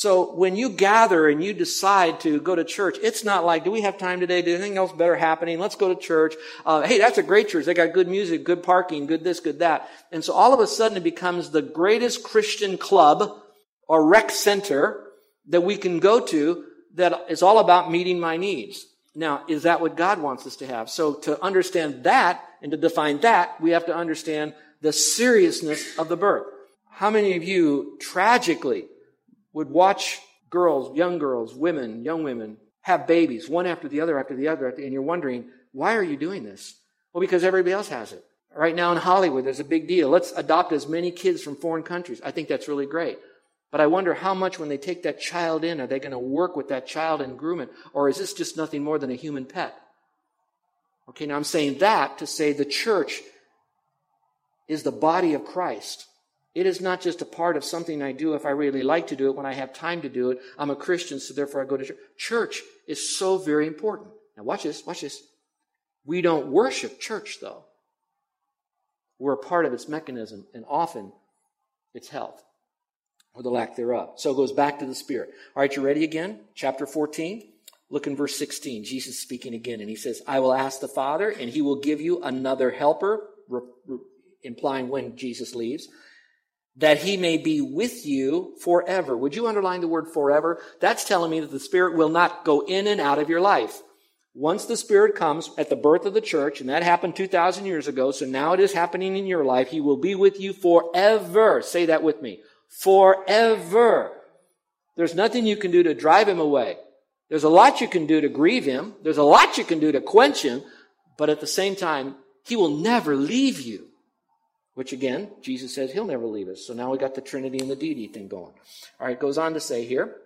So when you gather and you decide to go to church, it's not like, do we have time today? Do anything else better happening? Let's go to church. Uh, hey, that's a great church. They got good music, good parking, good this, good that. And so all of a sudden it becomes the greatest Christian club or rec center that we can go to that is all about meeting my needs. Now, is that what God wants us to have? So to understand that and to define that, we have to understand the seriousness of the birth. How many of you tragically would watch girls, young girls, women, young women have babies, one after the other, after the other, and you're wondering, why are you doing this? Well, because everybody else has it. Right now in Hollywood, there's a big deal. Let's adopt as many kids from foreign countries. I think that's really great. But I wonder how much when they take that child in, are they going to work with that child and groom it? Or is this just nothing more than a human pet? Okay, now I'm saying that to say the church is the body of Christ. It is not just a part of something I do if I really like to do it when I have time to do it. I'm a Christian, so therefore I go to church. Church is so very important. Now watch this, watch this. We don't worship church though. We're a part of its mechanism, and often its health or the lack thereof. So it goes back to the Spirit. All right, you ready again? Chapter 14. Look in verse 16. Jesus speaking again, and he says, I will ask the Father, and he will give you another helper, re- re- implying when Jesus leaves that he may be with you forever. Would you underline the word forever? That's telling me that the Spirit will not go in and out of your life. Once the Spirit comes at the birth of the church, and that happened 2,000 years ago, so now it is happening in your life, he will be with you forever. Say that with me. Forever. There's nothing you can do to drive him away. There's a lot you can do to grieve him. There's a lot you can do to quench him. But at the same time, he will never leave you. Which again, Jesus says he'll never leave us. So now we got the Trinity and the deity thing going. All right, goes on to say here,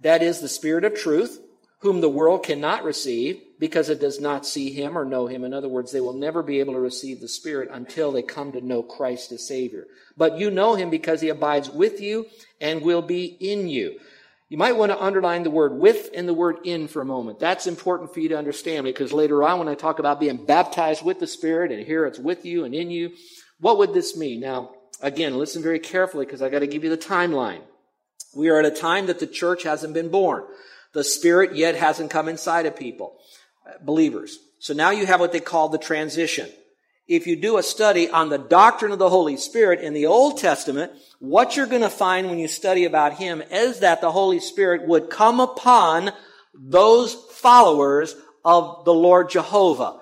that is the Spirit of truth, whom the world cannot receive because it does not see him or know him. In other words, they will never be able to receive the Spirit until they come to know Christ as Savior. But you know him because he abides with you and will be in you. You might want to underline the word with and the word in for a moment. That's important for you to understand because later on when I talk about being baptized with the Spirit and here it's with you and in you, what would this mean? Now, again, listen very carefully because I got to give you the timeline. We are at a time that the church hasn't been born. The Spirit yet hasn't come inside of people, believers. So now you have what they call the transition. If you do a study on the doctrine of the Holy Spirit in the Old Testament, what you're going to find when you study about Him is that the Holy Spirit would come upon those followers of the Lord Jehovah.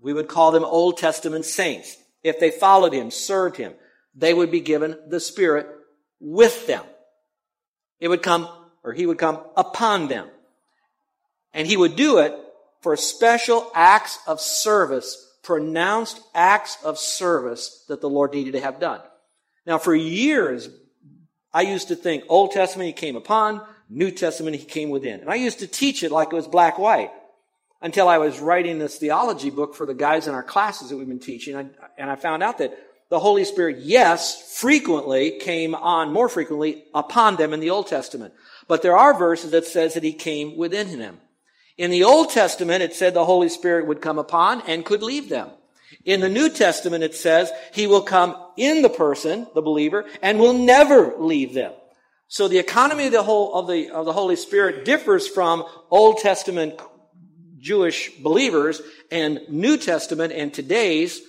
We would call them Old Testament saints. If they followed him, served him, they would be given the Spirit with them. It would come, or he would come upon them. And he would do it for special acts of service, pronounced acts of service that the Lord needed to have done. Now, for years, I used to think Old Testament he came upon, New Testament he came within. And I used to teach it like it was black white until I was writing this theology book for the guys in our classes that we've been teaching. And I found out that the Holy Spirit, yes, frequently came on, more frequently, upon them in the Old Testament. But there are verses that says that he came within them. In the Old Testament, it said the Holy Spirit would come upon and could leave them. In the New Testament, it says he will come in the person, the believer, and will never leave them. So the economy of the whole of the of the Holy Spirit differs from Old Testament Jewish believers and New Testament and today's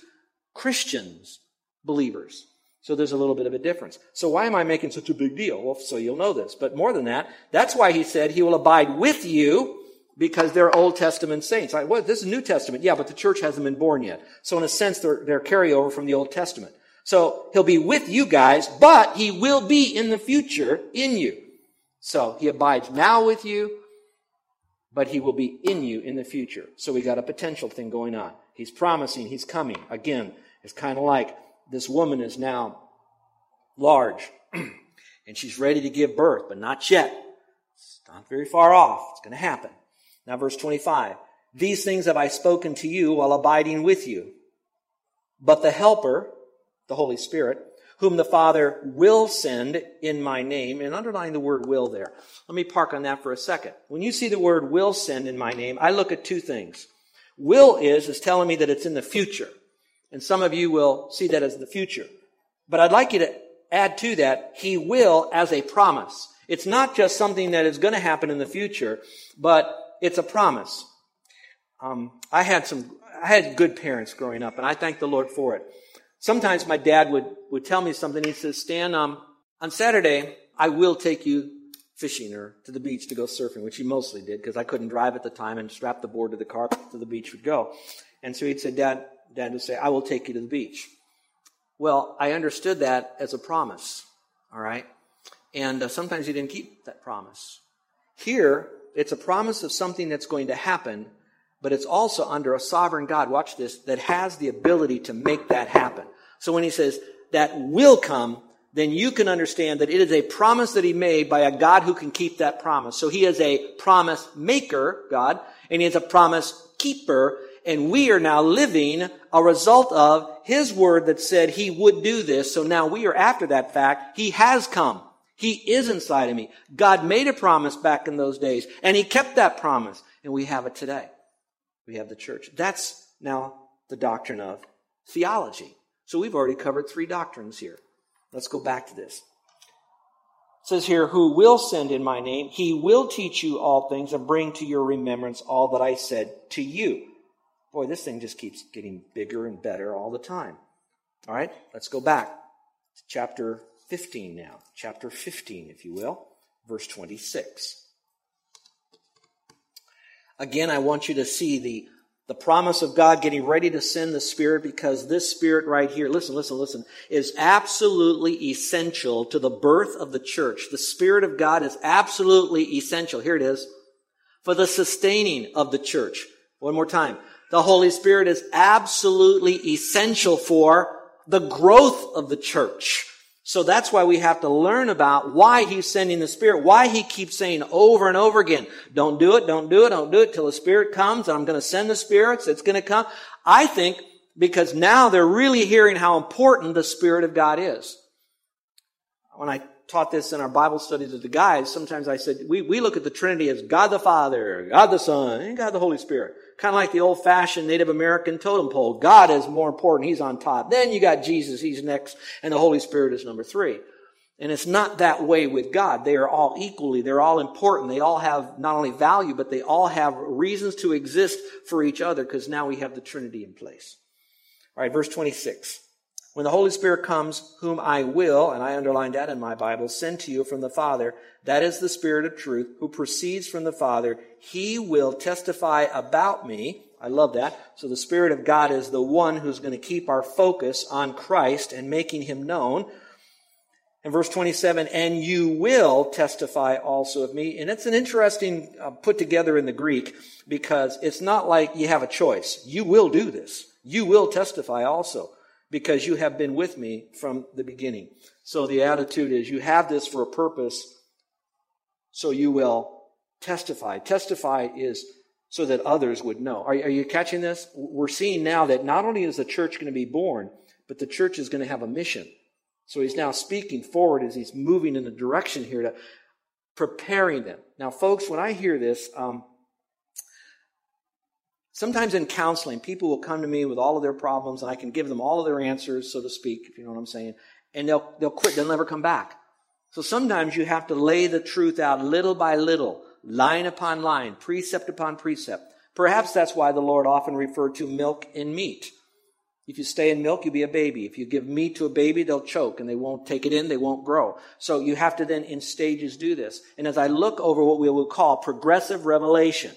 Christians, believers. So there's a little bit of a difference. So why am I making such a big deal? Well, so you'll know this. But more than that, that's why he said he will abide with you because they're Old Testament saints. I, this is New Testament. Yeah, but the church hasn't been born yet. So in a sense, they're, they're carryover from the Old Testament. So he'll be with you guys, but he will be in the future in you. So he abides now with you, but he will be in you in the future. So we got a potential thing going on. He's promising he's coming. Again, it's kind of like this woman is now large and she's ready to give birth, but not yet. It's not very far off. It's going to happen. Now, verse 25. These things have I spoken to you while abiding with you. But the Helper, the Holy Spirit, whom the Father will send in my name, and underline the word will there. Let me park on that for a second. When you see the word will send in my name, I look at two things. Will is, is telling me that it's in the future. And some of you will see that as the future. But I'd like you to add to that, He will as a promise. It's not just something that is going to happen in the future, but it's a promise. Um, I had some, I had good parents growing up, and I thank the Lord for it. Sometimes my dad would, would tell me something. He says, Stan, um, on Saturday, I will take you fishing or to the beach to go surfing, which he mostly did because I couldn't drive at the time and strap the board to the car to the beach would go. And so he'd say, Dad, Dad would say, I will take you to the beach. Well, I understood that as a promise. All right. And uh, sometimes he didn't keep that promise. Here, it's a promise of something that's going to happen but it's also under a sovereign God, watch this, that has the ability to make that happen. So when he says that will come, then you can understand that it is a promise that he made by a God who can keep that promise. So he is a promise maker, God, and he is a promise keeper, and we are now living a result of his word that said he would do this. So now we are after that fact. He has come. He is inside of me. God made a promise back in those days, and he kept that promise, and we have it today we have the church. That's now the doctrine of theology. So we've already covered three doctrines here. Let's go back to this. It says here, who will send in my name, he will teach you all things and bring to your remembrance all that I said to you. Boy, this thing just keeps getting bigger and better all the time. All right, let's go back to chapter 15 now. Chapter 15, if you will, verse 26. Again, I want you to see the, the promise of God getting ready to send the Spirit because this Spirit right here, listen, listen, listen, is absolutely essential to the birth of the church. The Spirit of God is absolutely essential. Here it is. For the sustaining of the church. One more time. The Holy Spirit is absolutely essential for the growth of the church. So that's why we have to learn about why he's sending the Spirit, why he keeps saying over and over again, don't do it, don't do it, don't do it till the Spirit comes, I'm going to send the spirits, it's going to come. I think because now they're really hearing how important the Spirit of God is. When I taught this in our Bible studies with the guys, sometimes I said, we, we look at the Trinity as God the Father, God the Son, and God the Holy Spirit. Kind of like the old fashioned Native American totem pole. God is more important. He's on top. Then you got Jesus. He's next. And the Holy Spirit is number three. And it's not that way with God. They are all equally, they're all important. They all have not only value, but they all have reasons to exist for each other because now we have the Trinity in place. All right, verse 26. When the Holy Spirit comes, whom I will, and I underlined that in my Bible, send to you from the Father, that is the Spirit of truth, who proceeds from the Father. He will testify about me. I love that. So the Spirit of God is the one who's going to keep our focus on Christ and making him known. In verse 27, and you will testify also of me. And it's an interesting uh, put together in the Greek because it's not like you have a choice. You will do this. You will testify also because you have been with me from the beginning. So the attitude is you have this for a purpose, so you will testify. Testify is so that others would know. Are, are you catching this? We're seeing now that not only is the church going to be born, but the church is going to have a mission. So he's now speaking forward as he's moving in the direction here to preparing them. Now, folks, when I hear this, um, Sometimes in counseling, people will come to me with all of their problems, and I can give them all of their answers, so to speak, if you know what I'm saying, and they'll, they'll quit. They'll never come back. So sometimes you have to lay the truth out little by little, line upon line, precept upon precept. Perhaps that's why the Lord often referred to milk and meat. If you stay in milk, you'll be a baby. If you give meat to a baby, they'll choke and they won't take it in, they won't grow. So you have to then in stages do this. And as I look over what we will call progressive revelation,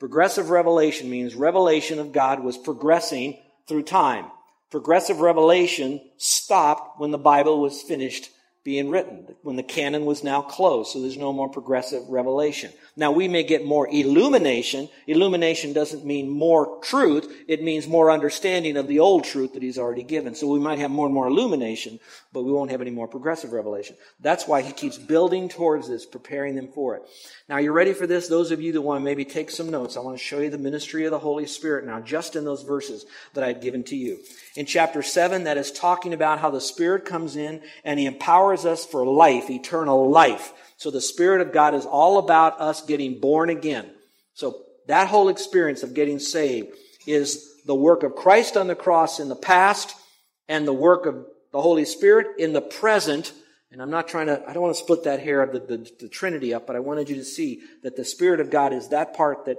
Progressive revelation means revelation of God was progressing through time. Progressive revelation stopped when the Bible was finished being written when the canon was now closed, so there's no more progressive revelation. Now we may get more illumination. Illumination doesn't mean more truth. It means more understanding of the old truth that he's already given. So we might have more and more illumination, but we won't have any more progressive revelation. That's why he keeps building towards this, preparing them for it. Now you're ready for this? Those of you that want to maybe take some notes, I want to show you the ministry of the Holy Spirit now, just in those verses that I'd given to you. In chapter 7, that is talking about how the Spirit comes in and He empowers us for life, eternal life. So the Spirit of God is all about us getting born again. So that whole experience of getting saved is the work of Christ on the cross in the past and the work of the Holy Spirit in the present and I'm not trying to, I don't want to split that hair of the, the, the, Trinity up, but I wanted you to see that the Spirit of God is that part that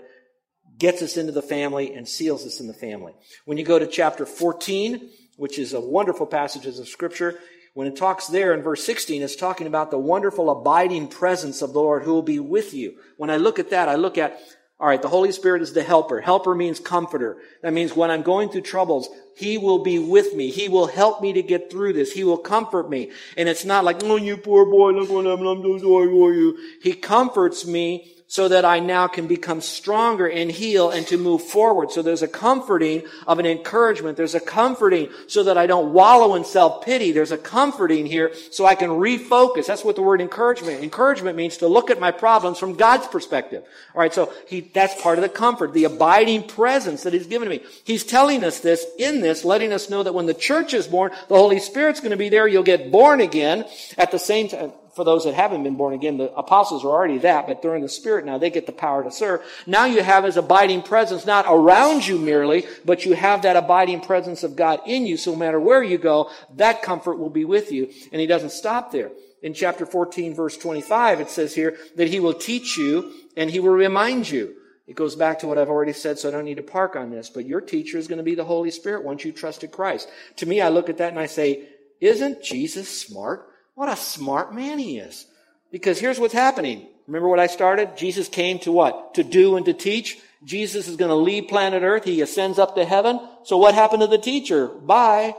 gets us into the family and seals us in the family. When you go to chapter 14, which is a wonderful passage of Scripture, when it talks there in verse 16, it's talking about the wonderful abiding presence of the Lord who will be with you. When I look at that, I look at all right, the Holy Spirit is the helper. Helper means comforter. That means when I'm going through troubles, He will be with me. He will help me to get through this. He will comfort me. And it's not like, oh, you poor boy, look what happened. I'm so sorry for you. He comforts me so that I now can become stronger and heal and to move forward. So there's a comforting of an encouragement. There's a comforting so that I don't wallow in self-pity. There's a comforting here so I can refocus. That's what the word encouragement. Encouragement means to look at my problems from God's perspective. All right, so he, that's part of the comfort, the abiding presence that he's given me. He's telling us this in this, letting us know that when the church is born, the Holy Spirit's going to be there. You'll get born again at the same time for those that haven't been born again, the apostles are already that, but they're in the Spirit now. They get the power to serve. Now you have his abiding presence not around you merely, but you have that abiding presence of God in you. So no matter where you go, that comfort will be with you. And he doesn't stop there. In chapter 14, verse 25, it says here that he will teach you and he will remind you. It goes back to what I've already said, so I don't need to park on this, but your teacher is going to be the Holy Spirit once you trusted Christ. To me, I look at that and I say, isn't Jesus smart? What a smart man he is. Because here's what's happening. Remember what I started? Jesus came to what? To do and to teach. Jesus is going to leave planet Earth. He ascends up to heaven. So what happened to the teacher? Bye.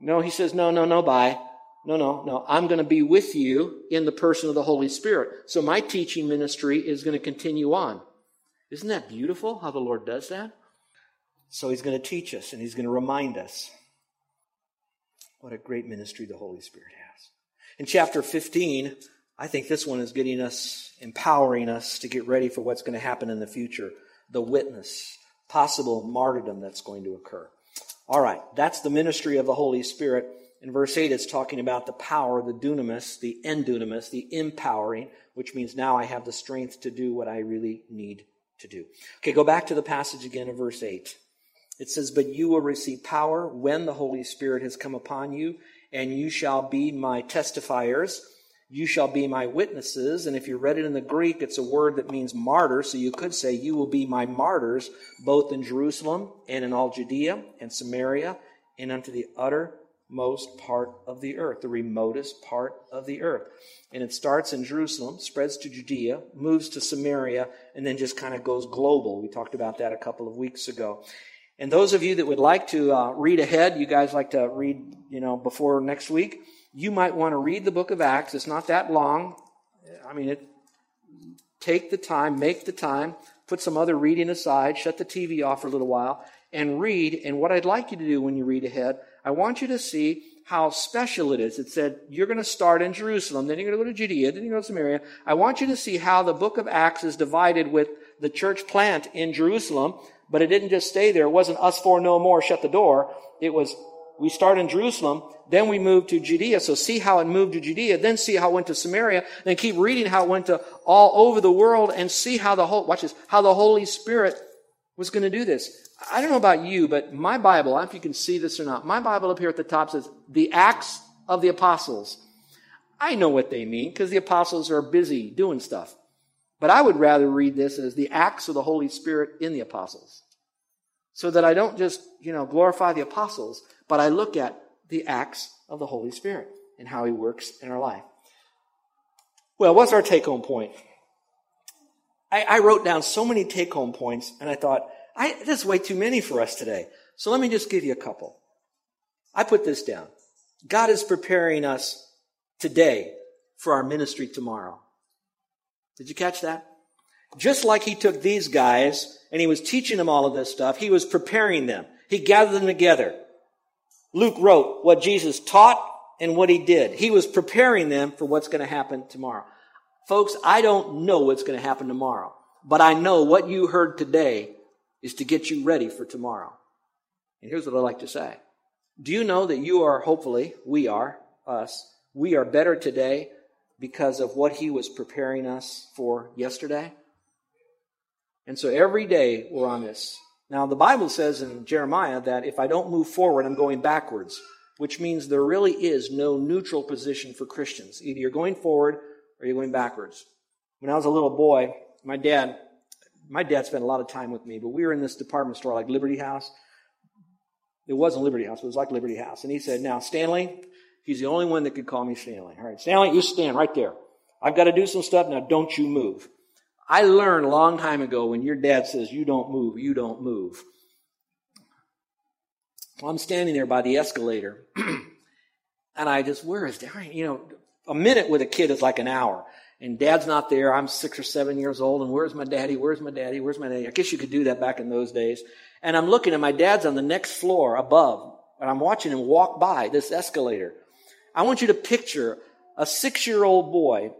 No, he says, no, no, no, bye. No, no, no. I'm going to be with you in the person of the Holy Spirit. So my teaching ministry is going to continue on. Isn't that beautiful how the Lord does that? So he's going to teach us and he's going to remind us. What a great ministry the Holy Spirit has. In chapter 15, I think this one is getting us, empowering us to get ready for what's going to happen in the future. The witness, possible martyrdom that's going to occur. All right, that's the ministry of the Holy Spirit. In verse 8, it's talking about the power, the dunamis, the endunamis, the empowering, which means now I have the strength to do what I really need to do. Okay, go back to the passage again in verse 8. It says, But you will receive power when the Holy Spirit has come upon you, and you shall be my testifiers. You shall be my witnesses. And if you read it in the Greek, it's a word that means martyr. So you could say, You will be my martyrs, both in Jerusalem and in all Judea and Samaria and unto the uttermost part of the earth, the remotest part of the earth. And it starts in Jerusalem, spreads to Judea, moves to Samaria, and then just kind of goes global. We talked about that a couple of weeks ago. And those of you that would like to uh, read ahead, you guys like to read, you know, before next week, you might want to read the book of Acts. It's not that long. I mean, it, take the time, make the time, put some other reading aside, shut the TV off for a little while, and read. And what I'd like you to do when you read ahead, I want you to see how special it is. It said, you're going to start in Jerusalem, then you're going to go to Judea, then you go to Samaria. I want you to see how the book of Acts is divided with the church plant in Jerusalem, but it didn't just stay there. It wasn't us four no more, shut the door. It was, we start in Jerusalem, then we move to Judea. So see how it moved to Judea, then see how it went to Samaria, then keep reading how it went to all over the world and see how the whole, watch this, how the Holy Spirit was going to do this. I don't know about you, but my Bible, I don't know if you can see this or not, my Bible up here at the top says, the Acts of the Apostles. I know what they mean because the apostles are busy doing stuff. But I would rather read this as the acts of the Holy Spirit in the apostles. So that I don't just, you know, glorify the apostles, but I look at the acts of the Holy Spirit and how he works in our life. Well, what's our take home point? I, I wrote down so many take home points and I thought, I, that's way too many for us today. So let me just give you a couple. I put this down. God is preparing us today for our ministry tomorrow. Did you catch that? Just like he took these guys and he was teaching them all of this stuff, he was preparing them. He gathered them together. Luke wrote what Jesus taught and what he did. He was preparing them for what's going to happen tomorrow. Folks, I don't know what's going to happen tomorrow, but I know what you heard today is to get you ready for tomorrow. And here's what I like to say. Do you know that you are, hopefully, we are, us, we are better today because of what he was preparing us for yesterday? And so every day we're on this. Now, the Bible says in Jeremiah that if I don't move forward, I'm going backwards, which means there really is no neutral position for Christians. Either you're going forward or you're going backwards. When I was a little boy, my dad, my dad spent a lot of time with me, but we were in this department store like Liberty House. It wasn't Liberty House, it was like Liberty House. And he said, Now, Stanley, he's the only one that could call me Stanley. All right, Stanley, you stand right there. I've got to do some stuff. Now, don't you move. I learned a long time ago when your dad says, You don't move, you don't move. Well, I'm standing there by the escalator, and I just, where is Dad? You know, a minute with a kid is like an hour. And dad's not there. I'm six or seven years old, and where's my daddy? Where's my daddy? Where's my daddy? I guess you could do that back in those days. And I'm looking, and my dad's on the next floor above, and I'm watching him walk by this escalator. I want you to picture a six year old boy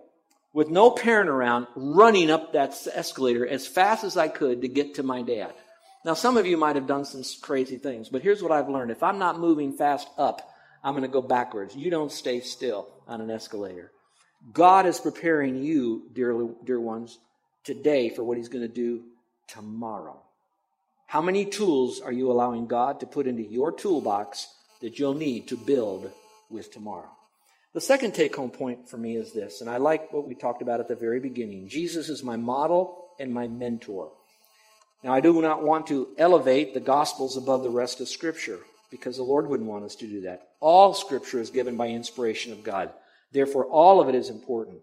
with no parent around, running up that escalator as fast as I could to get to my dad. Now, some of you might have done some crazy things, but here's what I've learned. If I'm not moving fast up, I'm going to go backwards. You don't stay still on an escalator. God is preparing you, dear, dear ones, today for what He's going to do tomorrow. How many tools are you allowing God to put into your toolbox that you'll need to build with tomorrow? The second take home point for me is this, and I like what we talked about at the very beginning. Jesus is my model and my mentor. Now, I do not want to elevate the Gospels above the rest of Scripture because the Lord wouldn't want us to do that. All Scripture is given by inspiration of God. Therefore, all of it is important.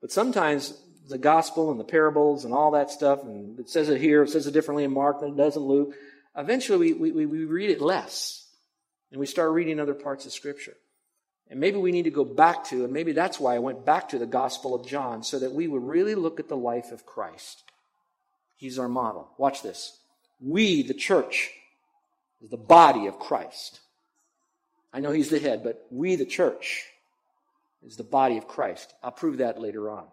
But sometimes the Gospel and the parables and all that stuff, and it says it here, it says it differently in Mark than it does in Luke, eventually we, we, we read it less and we start reading other parts of Scripture. And maybe we need to go back to, and maybe that's why I went back to the Gospel of John, so that we would really look at the life of Christ. He's our model. Watch this. We, the church, is the body of Christ. I know he's the head, but we, the church, is the body of Christ. I'll prove that later on.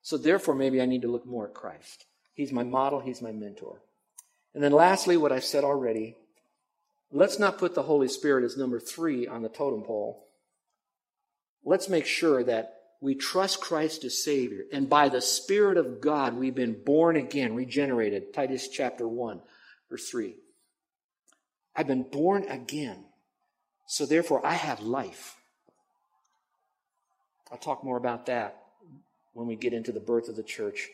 So therefore, maybe I need to look more at Christ. He's my model, he's my mentor. And then lastly, what I've said already, let's not put the Holy Spirit as number three on the totem pole let's make sure that we trust Christ as Savior. And by the Spirit of God, we've been born again, regenerated. Titus chapter 1, verse 3. I've been born again. So therefore, I have life. I'll talk more about that when we get into the birth of the church.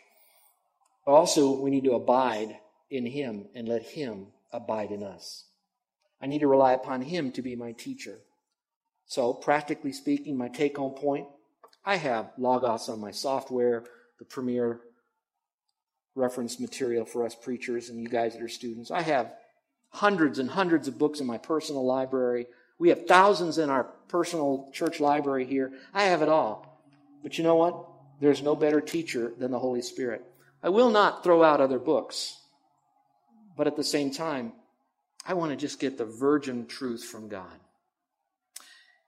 But also, we need to abide in Him and let Him abide in us. I need to rely upon Him to be my teacher. So, practically speaking, my take home point I have Logos on my software, the premier reference material for us preachers and you guys that are students. I have hundreds and hundreds of books in my personal library. We have thousands in our personal church library here. I have it all. But you know what? There's no better teacher than the Holy Spirit. I will not throw out other books. But at the same time, I want to just get the virgin truth from God.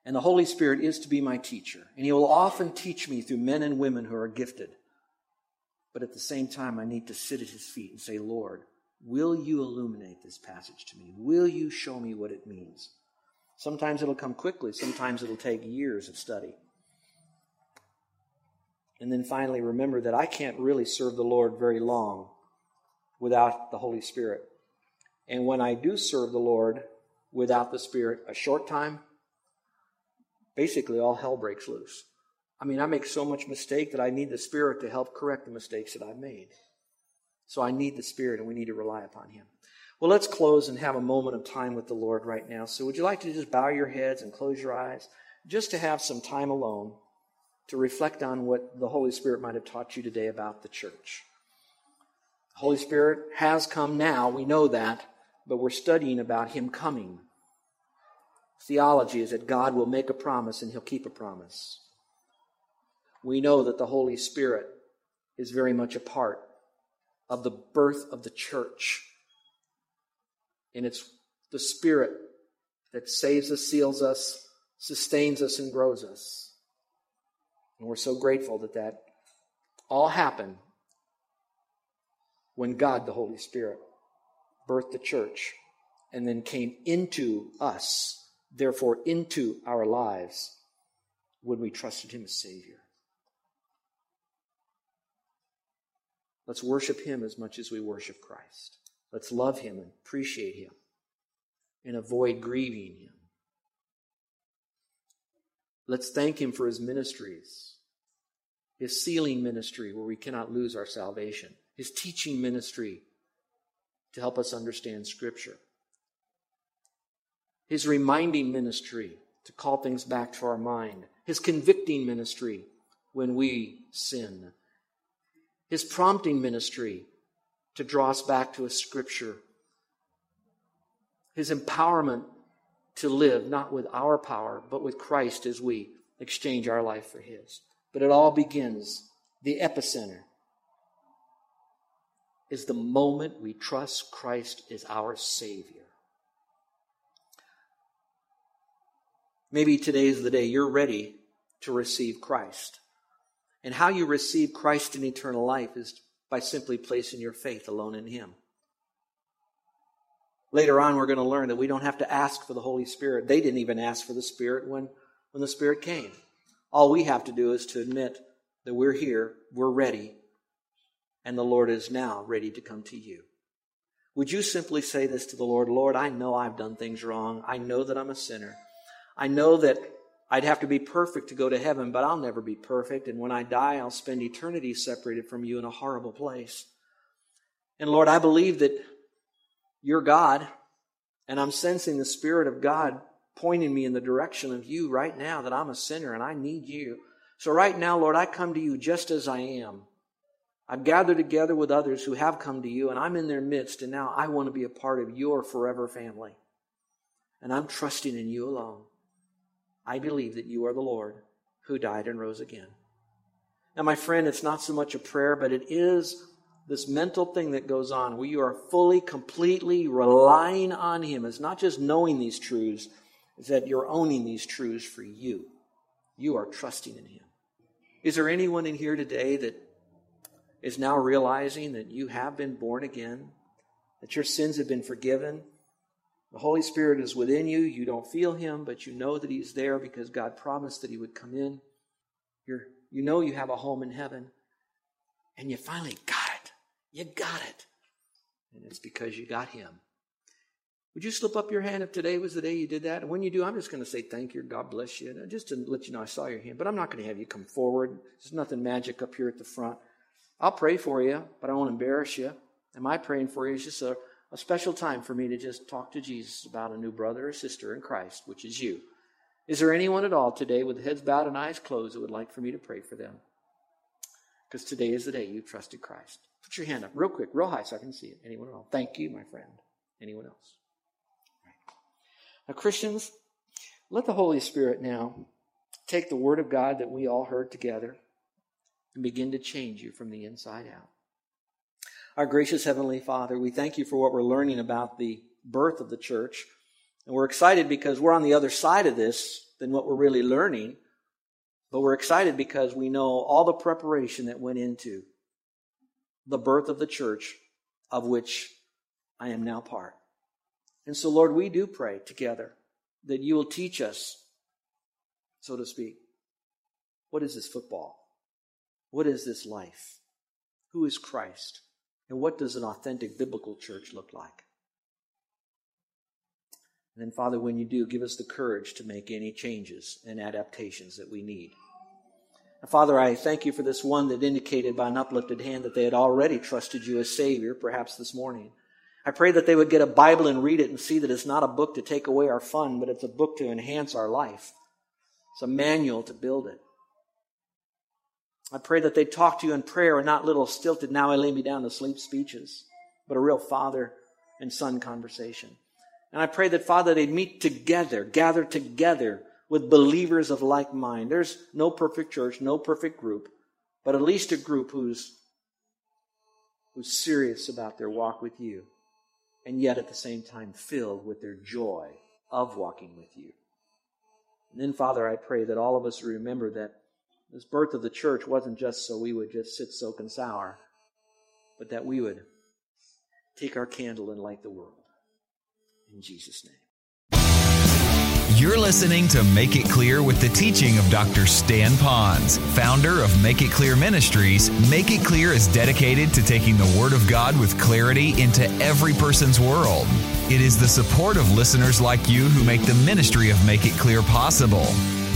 And the Holy Spirit is to be my teacher. And He will often teach me through men and women who are gifted. But at the same time, I need to sit at His feet and say, Lord, will you illuminate this passage to me? Will you show me what it means? Sometimes it'll come quickly, sometimes it'll take years of study. And then finally, remember that I can't really serve the Lord very long without the Holy Spirit. And when I do serve the Lord without the Spirit, a short time, basically all hell breaks loose. I mean, I make so much mistake that I need the Spirit to help correct the mistakes that I've made. So I need the Spirit and we need to rely upon Him. Well, let's close and have a moment of time with the Lord right now. So would you like to just bow your heads and close your eyes just to have some time alone to reflect on what the Holy Spirit might have taught you today about the church? The Holy Spirit has come now, we know that, but we're studying about Him coming theology is that God will make a promise and he'll keep a promise. we know that the Holy Spirit is very much a part of the birth of the church. And it's the Spirit that saves us, seals us, sustains us, and grows us. And we're so grateful that that all happened when God, the Holy Spirit, birthed the church and then came into us, therefore into our lives when we trusted Him as Savior. Let's worship Him as much as we worship Christ. Let's love Him and appreciate Him and avoid grieving Him. Let's thank Him for His ministries, His sealing ministry where we cannot lose our salvation, His teaching ministry to help us understand Scripture, His reminding ministry to call things back to our mind, His convicting ministry when we sin his prompting ministry to draw us back to a scripture, his empowerment to live not with our power, but with Christ as we exchange our life for his. But it all begins, the epicenter is the moment we trust Christ as our Savior. Maybe today is the day you're ready to receive Christ. And how you receive Christ in eternal life is by simply placing your faith alone in Him. Later on, we're going to learn that we don't have to ask for the Holy Spirit. They didn't even ask for the Spirit when, when the Spirit came. All we have to do is to admit that we're here, we're ready, and the Lord is now ready to come to you. Would you simply say this to the Lord? Lord, I know I've done things wrong. I know that I'm a sinner. I know that I'd have to be perfect to go to heaven, but I'll never be perfect. And when I die, I'll spend eternity separated from you in a horrible place. And Lord, I believe that you're God, and I'm sensing the Spirit of God pointing me in the direction of you right now that I'm a sinner and I need you. So right now, Lord, I come to you just as I am. I've gathered together with others who have come to you, and I'm in their midst, and now I want to be a part of your forever family. And I'm trusting in you alone. I believe that you are the Lord who died and rose again. Now, my friend, it's not so much a prayer, but it is this mental thing that goes on where you are fully, completely relying on Him. It's not just knowing these truths, it's that you're owning these truths for you. You are trusting in Him. Is there anyone in here today that is now realizing that you have been born again, that your sins have been forgiven, the Holy Spirit is within you. You don't feel Him, but you know that He's there because God promised that He would come in. You're, you know you have a home in heaven. And you finally got it. You got it. And it's because you got Him. Would you slip up your hand if today was the day you did that? And when you do, I'm just going to say thank you. God bless you. Just to let you know I saw your hand. But I'm not going to have you come forward. There's nothing magic up here at the front. I'll pray for you, but I won't embarrass you. And my praying for you just a a special time for me to just talk to Jesus about a new brother or sister in Christ, which is you. Is there anyone at all today with heads bowed and eyes closed that would like for me to pray for them? Because today is the day you trusted Christ. Put your hand up real quick, real high so I can see it. Anyone at all? Thank you, my friend. Anyone else? Now, Christians, let the Holy Spirit now take the Word of God that we all heard together and begin to change you from the inside out. Our gracious Heavenly Father, we thank you for what we're learning about the birth of the church. And we're excited because we're on the other side of this than what we're really learning. But we're excited because we know all the preparation that went into the birth of the church, of which I am now part. And so, Lord, we do pray together that you will teach us, so to speak, what is this football? What is this life? Who is Christ? And what does an authentic biblical church look like? And then, Father, when you do, give us the courage to make any changes and adaptations that we need. And Father, I thank you for this one that indicated by an uplifted hand that they had already trusted you as Savior, perhaps this morning. I pray that they would get a Bible and read it and see that it's not a book to take away our fun, but it's a book to enhance our life. It's a manual to build it. I pray that they talk to you in prayer and not little stilted, now I lay me down to sleep speeches, but a real father and son conversation. And I pray that, Father, they'd meet together, gather together with believers of like mind. There's no perfect church, no perfect group, but at least a group who's who's serious about their walk with you and yet at the same time filled with their joy of walking with you. And then, Father, I pray that all of us remember that this birth of the church wasn't just so we would just sit soak and sour, but that we would take our candle and light the world. In Jesus' name. You're listening to Make It Clear with the teaching of Dr. Stan Ponz, founder of Make It Clear Ministries. Make It Clear is dedicated to taking the Word of God with clarity into every person's world. It is the support of listeners like you who make the ministry of Make It Clear possible.